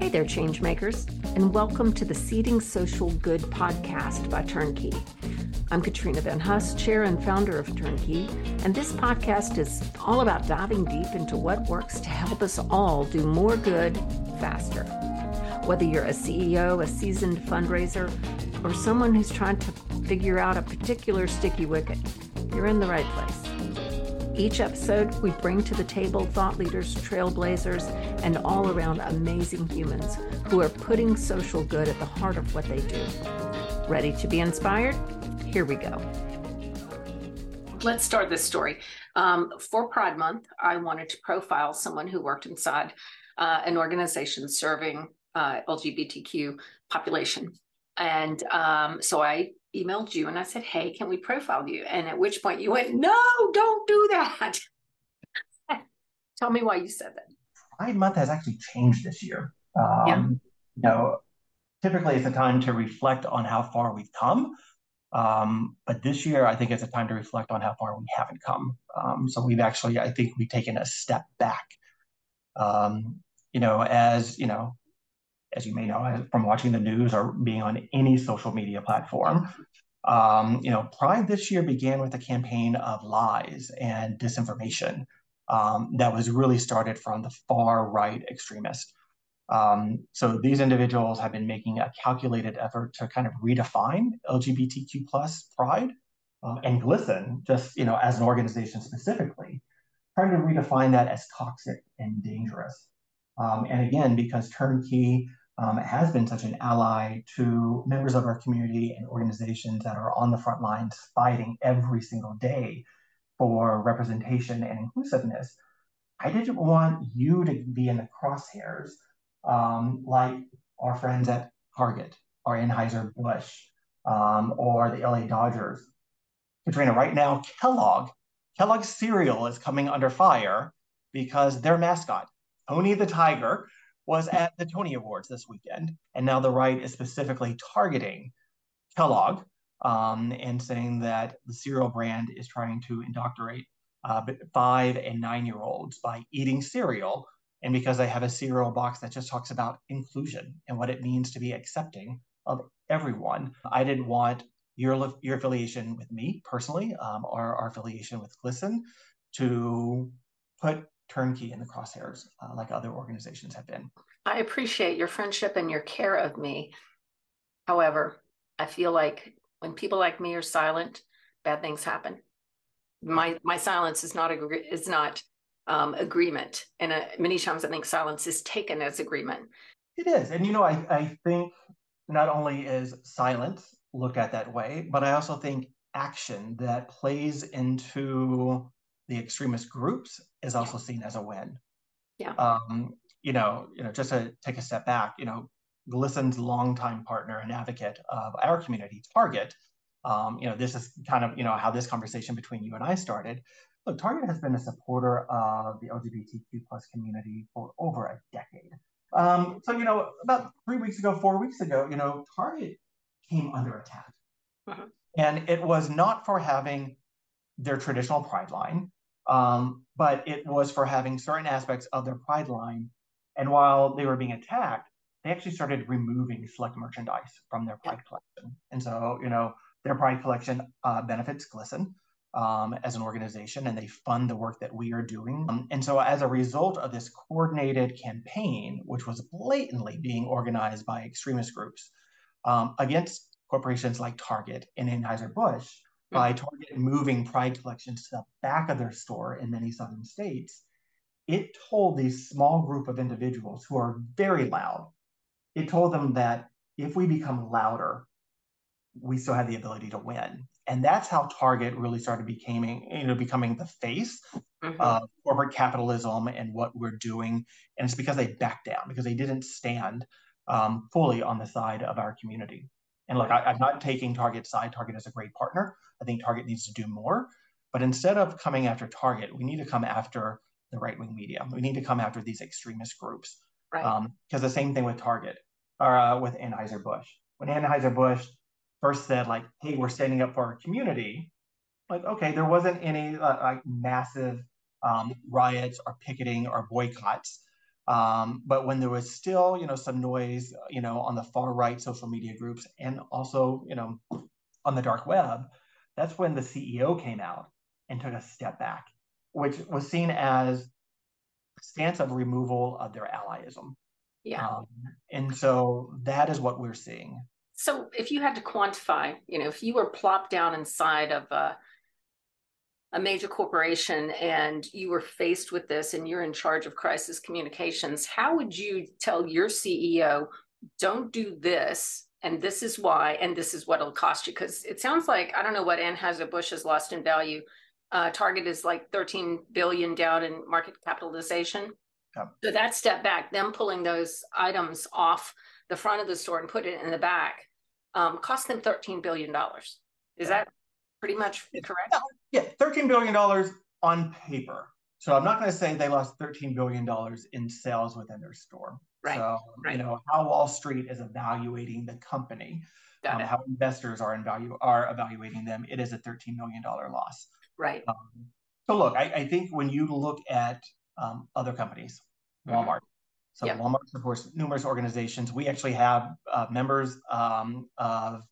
Hey there, changemakers, and welcome to the Seeding Social Good podcast by Turnkey. I'm Katrina Van Huss, chair and founder of Turnkey, and this podcast is all about diving deep into what works to help us all do more good faster. Whether you're a CEO, a seasoned fundraiser, or someone who's trying to figure out a particular sticky wicket, you're in the right place. Each episode, we bring to the table thought leaders, trailblazers, and all around amazing humans who are putting social good at the heart of what they do. Ready to be inspired? Here we go. Let's start this story. Um, for Pride Month, I wanted to profile someone who worked inside uh, an organization serving uh, LGBTQ population. And um, so I emailed you and I said, Hey, can we profile you? And at which point you went, No, don't do that. Tell me why you said that. Pride Month has actually changed this year. Um, yeah. You know, typically it's a time to reflect on how far we've come. Um, but this year, I think it's a time to reflect on how far we haven't come. Um, so we've actually, I think we've taken a step back. Um, you know, as you know, as you may know from watching the news or being on any social media platform. Um, you know, Pride this year began with a campaign of lies and disinformation um, that was really started from the far right extremists. Um, so these individuals have been making a calculated effort to kind of redefine LGBTQ plus Pride um, and GLSEN, just you know, as an organization specifically, trying to redefine that as toxic and dangerous. Um, and again, because Turnkey um, has been such an ally to members of our community and organizations that are on the front lines fighting every single day for representation and inclusiveness. I didn't want you to be in the crosshairs um, like our friends at Target or Anheuser-Busch um, or the LA Dodgers. Katrina, right now, Kellogg, Kellogg cereal is coming under fire because their mascot, Tony the Tiger, was at the Tony Awards this weekend, and now the right is specifically targeting Kellogg um, and saying that the cereal brand is trying to indoctrinate uh, five and nine year olds by eating cereal. And because I have a cereal box that just talks about inclusion and what it means to be accepting of everyone, I didn't want your, your affiliation with me personally um, or our affiliation with GLSEN to put turnkey in the crosshairs uh, like other organizations have been. I appreciate your friendship and your care of me. However, I feel like when people like me are silent, bad things happen. My my silence is not agree- is not um, agreement, and uh, many times I think silence is taken as agreement. It is, and you know, I I think not only is silence looked at that way, but I also think action that plays into the extremist groups is also seen as a win. Yeah. Um, you know, you know, just to take a step back, you know, GLSEN's longtime partner and advocate of our community, Target. Um, you know, this is kind of you know how this conversation between you and I started. Look, Target has been a supporter of the LGBTQ plus community for over a decade. Um, so you know, about three weeks ago, four weeks ago, you know, Target came under attack, uh-huh. and it was not for having their traditional pride line. Um, but it was for having certain aspects of their pride line. And while they were being attacked, they actually started removing select merchandise from their pride collection. And so, you know, their pride collection uh, benefits GLSEN um, as an organization and they fund the work that we are doing. Um, and so, as a result of this coordinated campaign, which was blatantly being organized by extremist groups um, against corporations like Target and Anheuser-Busch, by Target moving Pride collections to the back of their store in many southern states, it told these small group of individuals who are very loud, it told them that if we become louder, we still have the ability to win. And that's how Target really started becoming, you know, becoming the face mm-hmm. of corporate capitalism and what we're doing. And it's because they backed down, because they didn't stand um, fully on the side of our community. And look, I, am not taking Target's side. Target is a great partner. I think Target needs to do more. But instead of coming after Target, we need to come after the right wing media. We need to come after these extremist groups. Right. Because um, the same thing with Target or uh, with Anheuser-Busch. When Anheuser-Busch first said, like, hey, we're standing up for our community, like, okay, there wasn't any uh, like massive um, riots or picketing or boycotts. Um, but when there was still, you know, some noise, you know, on the far right social media groups and also, you know, on the dark web, that's when the CEO came out and took a step back, which was seen as a stance of removal of their allyism. Yeah. Um, and so that is what we're seeing. So if you had to quantify, you know, if you were plopped down inside of a, a major corporation and you were faced with this and you're in charge of crisis communications, how would you tell your CEO, don't do this and this is why and this is what it'll cost you? Because it sounds like, I don't know what Anheuser-Busch has lost in value. Uh, Target is like 13 billion down in market capitalization. Yeah. So that step back, them pulling those items off the front of the store and put it in the back um, cost them $13 billion. Is yeah. that pretty much correct? Yeah, $13 billion on paper. So I'm not going to say they lost $13 billion in sales within their store. Right. So, right. you know, how Wall Street is evaluating the company, um, how investors are in value are evaluating them, it is a $13 million loss. Right. Um, so look, I, I, think when you look at um, other companies, mm-hmm. Walmart, so yep. Walmart supports numerous organizations. We actually have uh, members um, of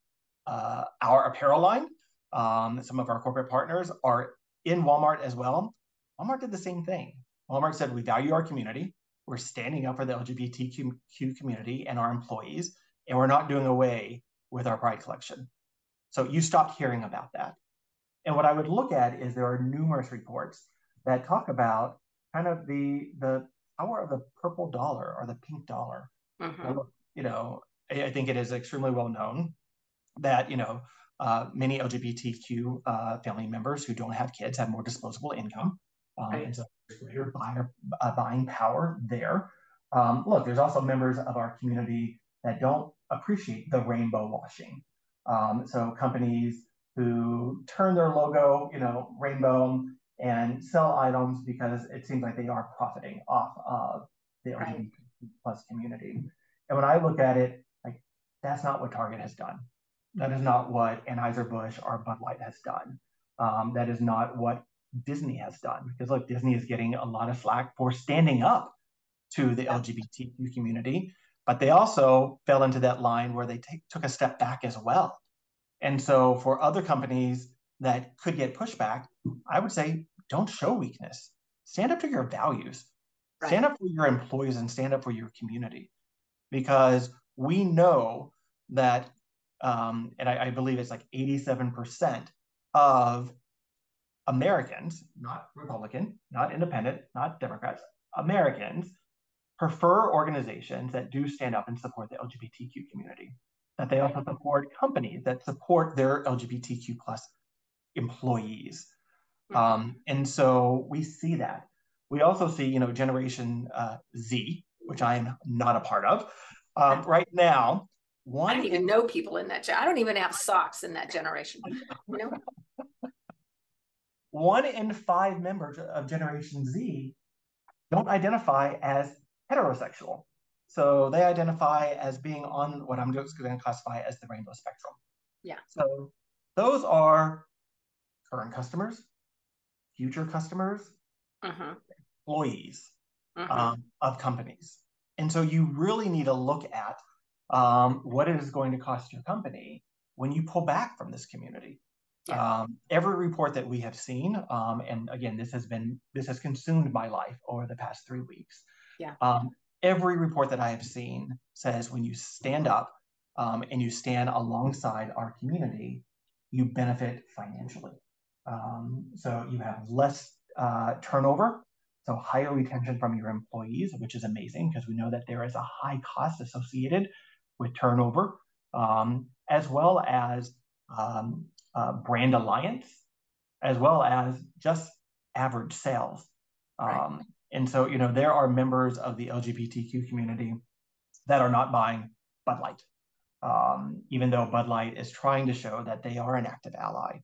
uh, our apparel line. Um, some of our corporate partners are in Walmart as well. Walmart did the same thing. Walmart said, we value our community. We're standing up for the LGBTQ community and our employees, and we're not doing away with our Pride collection. So you stopped hearing about that. And what I would look at is there are numerous reports that talk about kind of the the power of the purple dollar or the pink dollar. Mm-hmm. You know, I, I, think it is extremely well known that you know uh, many LGBTQ uh, family members who don't have kids have more disposable income, um, right. and so there's greater buyer, uh, buying power there. Um, look, there's also members of our community that don't appreciate the rainbow washing. Um, so companies who turn their logo, you know, rainbow and sell items because it seems like they are profiting off of the right. LGBT plus community. And when I look at it, like that's not what Target has done. That is not what Anheuser-Busch or Bud Light has done. Um, that is not what Disney has done. Because look, Disney is getting a lot of slack for standing up to the LGBTQ community, but they also fell into that line where they take, took a step back as well. And so for other companies that could get pushback, I would say don't show weakness. Stand up to your values. Right. Stand up for your employees and stand up for your community. Because we know that, um, and I, I believe it's like 87% of Americans, not Republican, not independent, not Democrats, Americans prefer organizations that do stand up and support the LGBTQ community. That they also support companies that support their LGBTQ plus employees. Mm-hmm. Um, and so we see that. We also see, you know, Generation uh, Z, which I am not a part of. Um, right now, one I don't even know people in that. I don't even have socks in that generation. You know? one in five members of Generation Z don't identify as heterosexual. So they identify as being on what I'm just going to classify as the rainbow spectrum. Yeah. So those are current customers, future customers, uh-huh. employees uh-huh. um, of companies. And so you really need to look at um, what it is going to cost your company when you pull back from this community. Yeah. Um, every report that we have seen, um, and again, this has been this has consumed my life over the past three weeks. Yeah. Um, every report that I have seen says when you stand up um, and you stand alongside our community, you benefit financially. Um, so you have less uh, turnover, so higher retention from your employees, which is amazing because we know that there is a high cost associated with turnover, um, as well as um, uh, brand alliance, as well as just average sales. Right. Um, and so, you know, there are members of the LGBTQ community that are not buying Bud Light, um, even though Bud Light is trying to show that they are an active ally.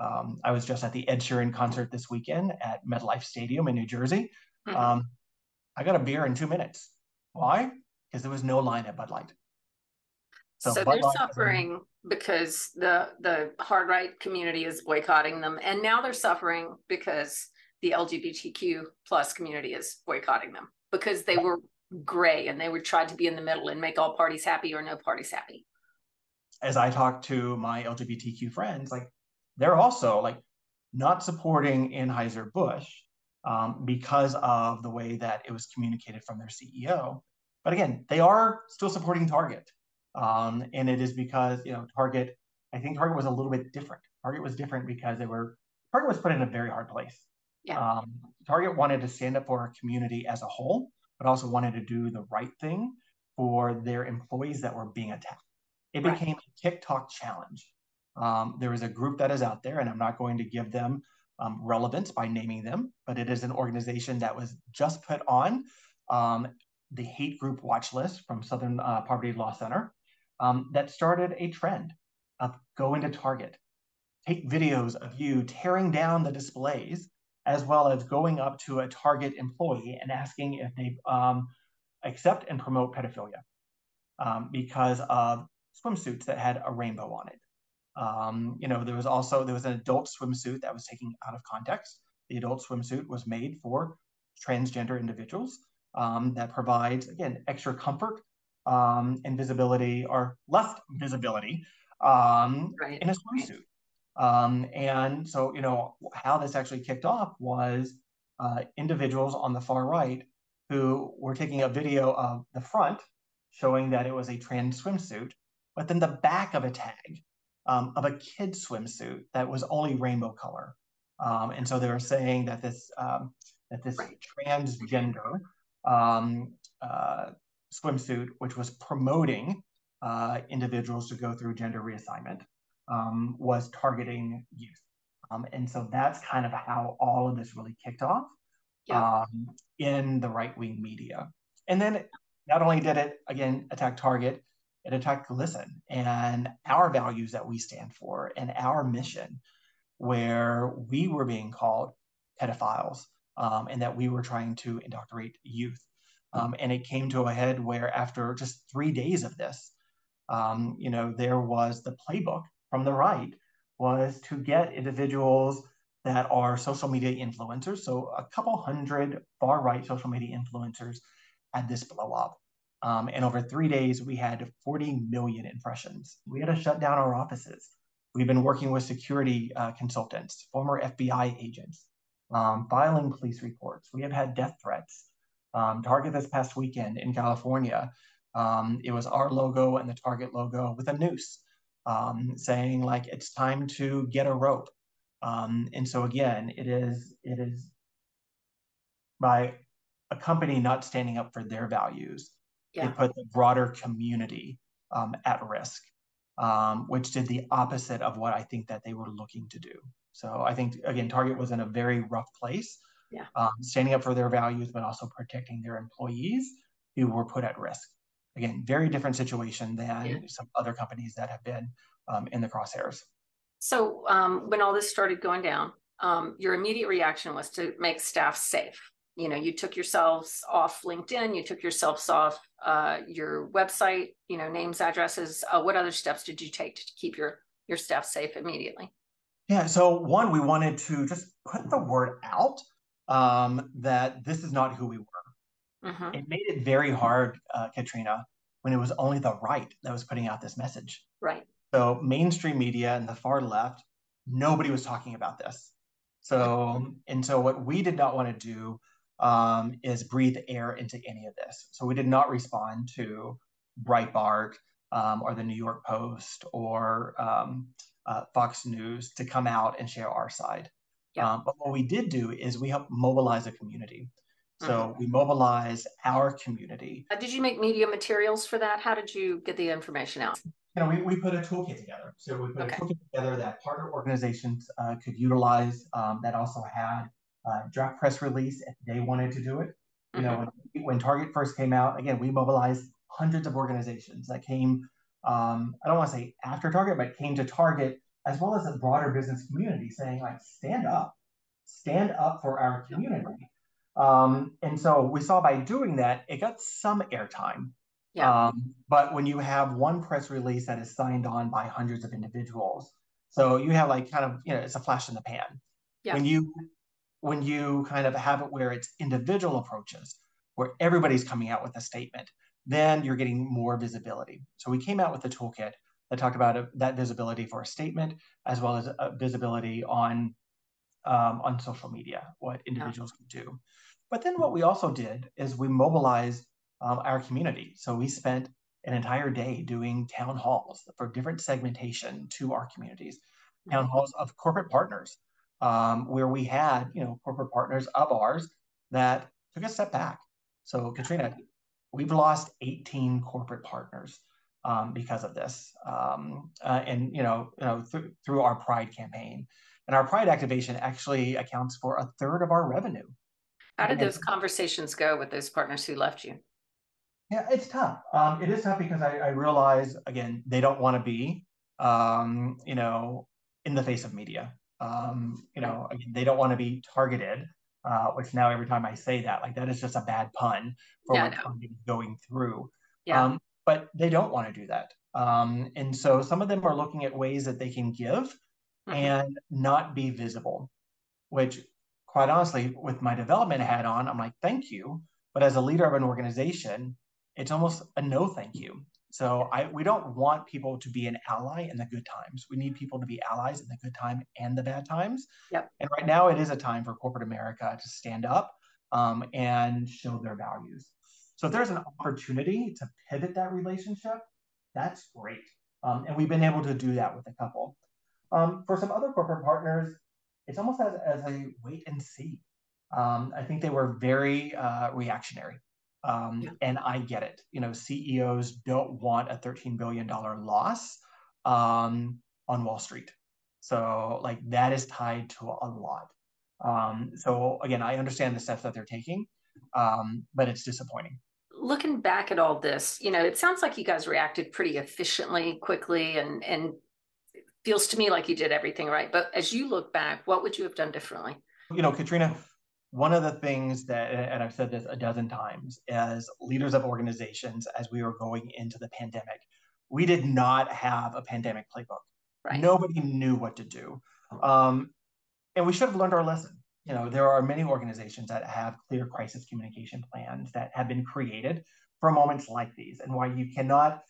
Um, I was just at the Ed Sheeran concert this weekend at MetLife Stadium in New Jersey. Mm-hmm. Um, I got a beer in two minutes. Why? Because there was no line at Bud Light. So, so they're suffering because the the hard right community is boycotting them, and now they're suffering because the LGBTQ plus community is boycotting them because they were gray and they were tried to be in the middle and make all parties happy or no parties happy. As I talk to my LGBTQ friends, like they're also like not supporting Anheuser-Busch um, because of the way that it was communicated from their CEO. But again, they are still supporting Target. Um, and it is because, you know, Target, I think Target was a little bit different. Target was different because they were, Target was put in a very hard place. Yeah. Um, Target wanted to stand up for our community as a whole, but also wanted to do the right thing for their employees that were being attacked. It right. became a TikTok challenge. Um, there is a group that is out there, and I'm not going to give them um, relevance by naming them, but it is an organization that was just put on um, the hate group watch list from Southern uh, Poverty Law Center um, that started a trend of go into Target, take videos of you tearing down the displays, as well as going up to a Target employee and asking if they um, accept and promote pedophilia um, because of swimsuits that had a rainbow on it. Um, you know, there was also there was an adult swimsuit that was taken out of context. The adult swimsuit was made for transgender individuals um, that provides again extra comfort um, and visibility or less visibility um, right. in a swimsuit. Um, and so, you know, how this actually kicked off was uh, individuals on the far right who were taking a video of the front showing that it was a trans swimsuit, but then the back of a tag um, of a kid's swimsuit that was only rainbow color. Um, and so they were saying that this um, that this transgender um, uh, swimsuit, which was promoting uh, individuals to go through gender reassignment, um, was targeting youth. Um, and so that's kind of how all of this really kicked off yeah. in the right wing media. And then not only did it again attack Target, it attacked GLSEN and our values that we stand for and our mission, where we were being called pedophiles um, and that we were trying to indoctrinate youth. Um, and it came to a head where after just three days of this, um, you know, there was the playbook from the right was to get individuals that are social media influencers. So a couple hundred far right social media influencers had this blow up. Um, and over three days, we had 40 million impressions. We had to shut down our offices. We've been working with security uh, consultants, former FBI agents, um, filing police reports. We have had death threats. Um, Target this past weekend in California, um, it was our logo and the Target logo with a noose um, saying like it's time to get a rope. Um, and so again, it is it is by a company not standing up for their values yeah. it put the broader community um, at risk, um, which did the opposite of what I think that they were looking to do. So I think again, Target was in a very rough place, yeah. um, standing up for their values, but also protecting their employees who were put at risk. Again, very different situation than yeah. some other companies that have been um, in the crosshairs. So um, when all this started going down, um, your immediate reaction was to make staff safe you know you took yourselves off linkedin you took yourselves off uh, your website you know names addresses uh, what other steps did you take to keep your your staff safe immediately yeah so one we wanted to just put the word out um, that this is not who we were mm-hmm. it made it very hard uh, katrina when it was only the right that was putting out this message right so mainstream media and the far left nobody was talking about this so and so what we did not want to do um, is breathe air into any of this. So we did not respond to Breitbart um, or the New York Post or um, uh, Fox News to come out and share our side. Yeah. Um, but what we did do is we helped mobilize a community. So mm-hmm. we mobilize our community. Uh, did you make media materials for that? How did you get the information out? You know, we, we put a toolkit together. So we put okay. a toolkit together that partner organizations uh, could utilize um, that also had uh, draft press release if they wanted to do it. You mm-hmm. know, when, when, Target first came out, again, we mobilized hundreds of organizations that came. Um, I don't want to say after Target, but came to Target as well as a broader business community, saying like, stand up, stand up for our community. Um, and so we saw by doing that, it got some airtime. Yeah. Um, but when you have one press release that is signed on by hundreds of individuals, so you have like kind of, you know, it's a flash in the pan. Yeah. When you when you kind of have it where it's individual approaches, where everybody's coming out with a statement, then you're getting more visibility. So we came out with the toolkit that talked about a, that visibility for a statement as well as visibility on um, on social media, what individuals yeah. can do. But then what we also did is we mobilized um, our community. So we spent an entire day doing town halls for different segmentation to our communities, town halls of corporate partners, um, where we had you know corporate partners of ours that took a step back. So Katrina, we've lost 18 corporate partners um, because of this, um, uh, and you know, you know, th- through our Pride campaign, and our Pride activation actually accounts for a third of our revenue. How did those conversations go with those partners who left you? Yeah, it's tough. Um, it is tough because I, I realize again they don't want to be, um, you know, in the face of media. Um, you know, again, they don't want to be targeted. Uh, which now every time I say that, like that is just a bad pun for yeah, what no. going through. Yeah. Um, but they don't want to do that. Um, and so some of them are looking at ways that they can give mm-hmm. and not be visible, which quite honestly, with my development hat on, I'm like, thank you. But as a leader of an organization, it's almost a no thank you. So I we don't want people to be an ally in the good times. We need people to be allies in the good time and the bad times. Yep. And right now it is a time for corporate America to stand up um, and show their values. So if there's an opportunity to pivot that relationship, that's great. Um, and we've been able to do that with a couple. Um, for some other corporate partners, it's almost as, as a wait and see. Um, I think they were very uh, reactionary. Um, yeah. And I get it. You know, CEOs don't want a $13 billion loss um, on Wall Street. So, like, that is tied to a lot. Um, so, again, I understand the steps that they're taking, um, but it's disappointing looking back at all this, you know, it sounds like you guys reacted pretty efficiently, quickly, and and feels to me like you did everything right. But as you look back, what would you have done differently? You know, Katrina, one of the things that, and I've said this a dozen times, as leaders of organizations, as we were going into the pandemic, we did not have a pandemic playbook. Right. Nobody knew what to do. Um, and we should have learned our lesson you know, there are many organizations that have clear crisis communication plans that have been created for moments like these, and why you cannot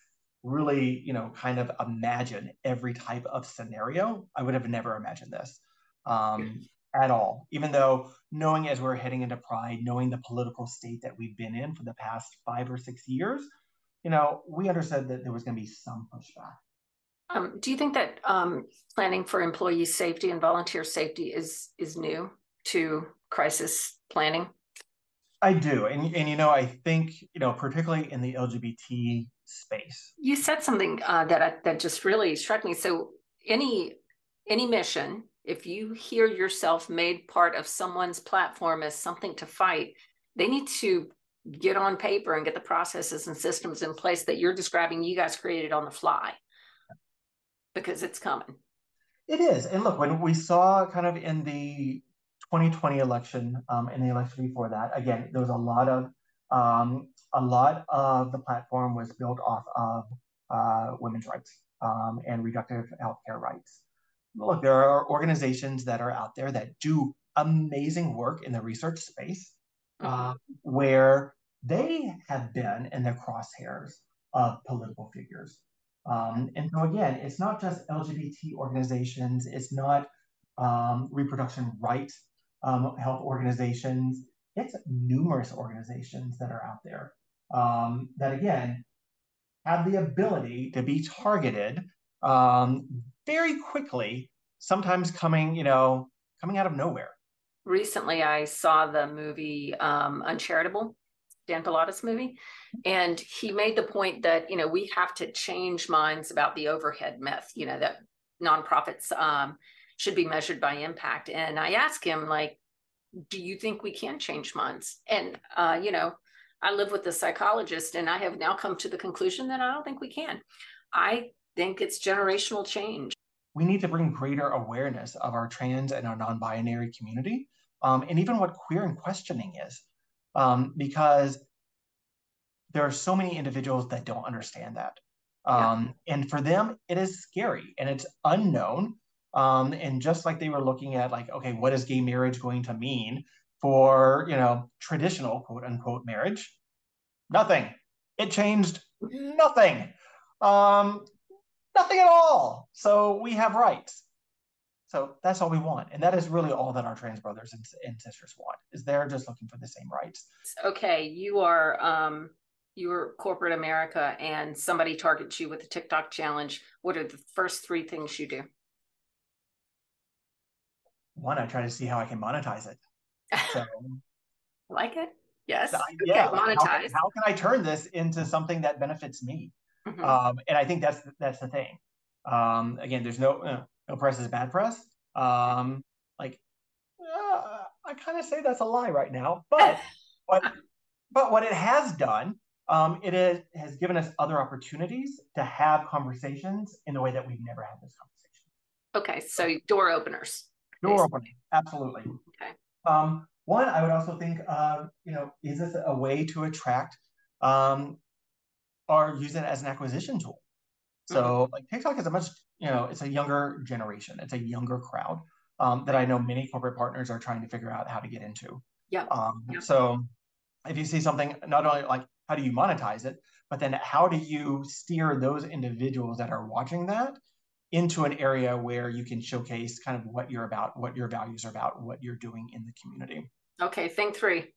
really, you know, kind of imagine every type of scenario. I would have never imagined this um, at all. Even though knowing as we're heading into Pride, knowing the political state that we've been in for the past five or six years, you know, we understood that there was going to be some pushback. Um, do you think that um, planning for employee safety and volunteer safety is is new? To crisis planning? I do. And, and you know, I think, you know, particularly in the LGBT space. You said something uh, that, I, that just really struck me. So any, any mission, if you hear yourself made part of someone's platform as something to fight, they need to get on paper and get the processes and systems in place that you're describing you guys created on the fly because it's coming. It is. And look, when we saw kind of in the 2020 election um, and the election before that, again, there was a lot of um, a lot of the platform was built off of uh, women's rights um, and reproductive health care rights. Look, there are organizations that are out there that do amazing work in the research space uh, where they have been in the crosshairs of political figures. Um, and so again, it's not just LGBT organizations, it's not um, reproduction rights um, health organizations. It's numerous organizations that are out there um, that, again, have the ability to be targeted um, very quickly, sometimes coming, you know, coming out of nowhere. Recently, I saw the movie um, Uncharitable, Dan Pallotta's movie, and he made the point that you know we have to change minds about the overhead myth. You know that nonprofits um, should be measured by impact. And I asked him, like, do you think we can change minds? And, uh, you know, I live with a psychologist and I have now come to the conclusion that I don't think we can. I think it's generational change. We need to bring greater awareness of our trans and our non binary community, um, and even what queer and questioning is, um, because there are so many individuals that don't understand that. Um, yeah. And for them, it is scary and it's unknown Um, and just like they were looking at like, okay, what is gay marriage going to mean for you know traditional quote unquote marriage? Nothing. It changed nothing. Um, nothing at all. So we have rights. So that's all we want. And that is really all that our trans brothers and, and sisters want is they're just looking for the same rights. Okay. You are um you're corporate America and somebody targets you with a TikTok challenge. What are the first three things you do? One, I try to see how I can monetize it. So like it. Yes. yeah. Okay, monetize. How, how, can I turn this into something that benefits me? Mm-hmm. Um, and I think that's that's the thing. Um, again, there's no uh, no press is bad press. Um, like, uh, I kind of say that's a lie right now, but but but what it has done, um, it is, has given us other opportunities to have conversations in a way that we've never had this conversation. Okay, so door openers. Door basically. opening, absolutely. Okay. Um, one, I would also think, uh, you know, is this a way to attract um, or use it as an acquisition tool? So, mm-hmm. like TikTok is a much you know, it's a younger generation. It's a younger crowd um, that I know many corporate partners are trying to figure out how to get into. Yeah. Um, yeah. So if you see something, not only like how do you monetize it, but then how do you steer those individuals that are watching that into an area where you can showcase kind of what you're about, what your values are about, what you're doing in the community. Okay, think three.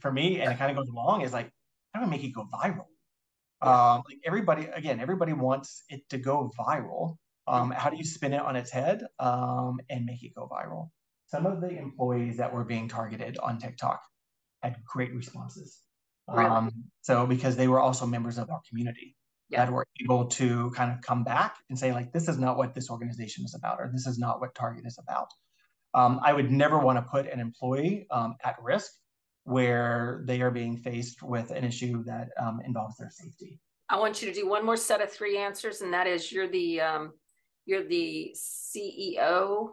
For me, and it kind of goes along, is like how do I make it go viral? Um, like everybody, again, everybody wants it to go viral. Um, how do you spin it on its head um, and make it go viral? Some of the employees that were being targeted on TikTok had great responses. Really? Um, so because they were also members of our community yeah. that were able to kind of come back and say like, this is not what this organization is about, or this is not what Target is about. Um, I would never want to put an employee um, at risk where they are being faced with an issue that um, involves their safety. I want you to do one more set of three answers, and that is you're the um, you're the CEO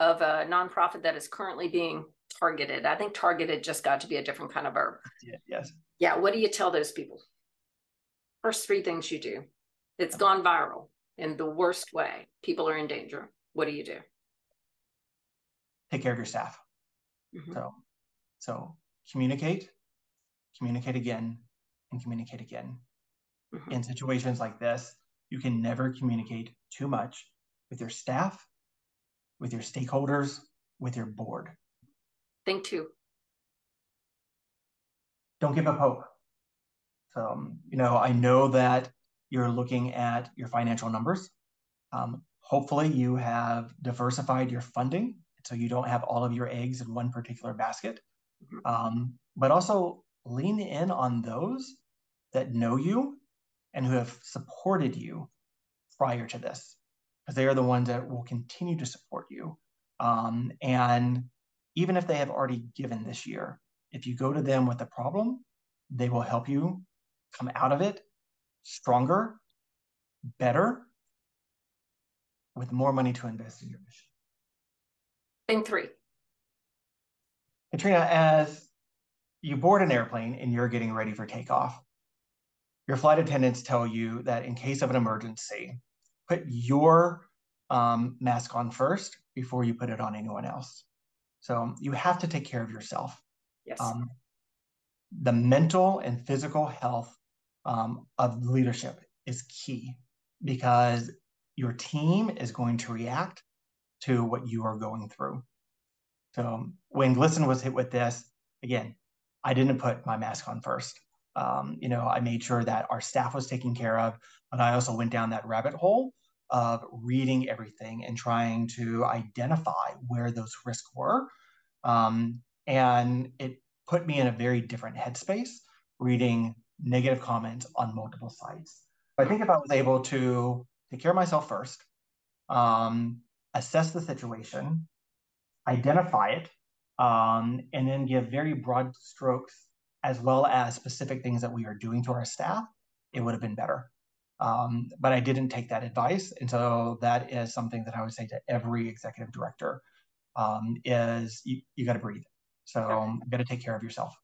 of a nonprofit that is currently being targeted. I think targeted just got to be a different kind of verb. Yes. Yeah. What do you tell those people? First three things you do. It's gone viral in the worst way. People are in danger. What do you do? Take care of your staff. Mm-hmm. So, so communicate, communicate again, and communicate again. Mm-hmm. In situations like this, you can never communicate too much with your staff, with your stakeholders, with your board. Think two. Don't give up hope. So, um, you know, I know that you're looking at your financial numbers. Um, hopefully, you have diversified your funding so you don't have all of your eggs in one particular basket. Mm-hmm. Um, but also lean in on those that know you and who have supported you prior to this because they are the ones that will continue to support you. Um, and even if they have already given this year, if you go to them with a problem, they will help you come out of it stronger, better, with more money to invest in your mission. Thing three. Katrina, as you board an airplane and you're getting ready for takeoff, your flight attendants tell you that in case of an emergency, put your um, mask on first before you put it on anyone else. So you have to take care of yourself. Yes. Um, the mental and physical health um, of leadership is key because your team is going to react to what you are going through. So when GLSEN was hit with this, again, I didn't put my mask on first. Um, you know, I made sure that our staff was taken care of, but I also went down that rabbit hole of reading everything and trying to identify where those risks were. Um, and it put me in a very different headspace reading negative comments on multiple sites. I think if I was able to take care of myself first, um, assess the situation, identify it, um, and then give very broad strokes as well as specific things that we are doing to our staff, it would have been better. Um, but I didn't take that advice. And so that is something that I would say to every executive director um, is you, you got to breathe. So um, you got to take care of yourself.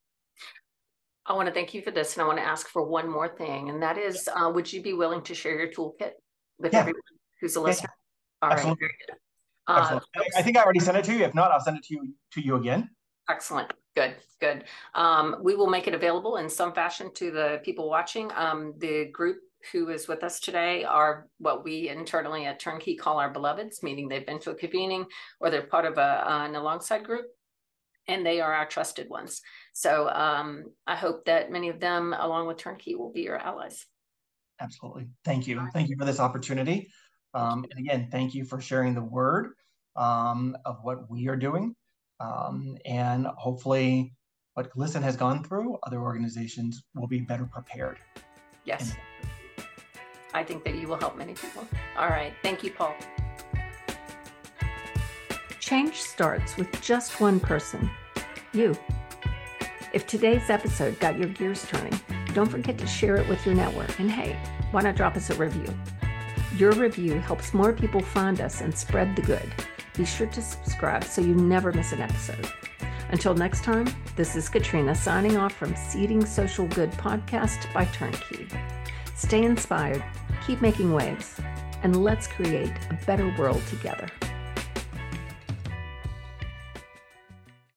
I want to thank you for this. And I want to ask for one more thing. And that is, uh, would you be willing to share your toolkit with yeah. everyone who's a listener? Yeah. All right, very good. Uh, I, I think I already sent it to you. If not, I'll send it to you to you again. Excellent. Good, good. Um, we will make it available in some fashion to the people watching. Um, the group who is with us today are what we internally at Turnkey call our beloveds, meaning they've been to a convening or they're part of a, an alongside group, and they are our trusted ones. So um, I hope that many of them, along with Turnkey, will be your allies. Absolutely. Thank you. Thank you for this opportunity. Um, and again, thank you for sharing the word um, of what we are doing. Um, and hopefully, what GLSEN has gone through, other organizations will be better prepared. Yes. I think that you will help many people. All right. Thank you, Paul. Change starts with just one person you. If today's episode got your gears turning, don't forget to share it with your network. And hey, why not drop us a review? Your review helps more people find us and spread the good. Be sure to subscribe so you never miss an episode. Until next time, this is Katrina signing off from Seeding Social Good podcast by Turnkey. Stay inspired, keep making waves, and let's create a better world together.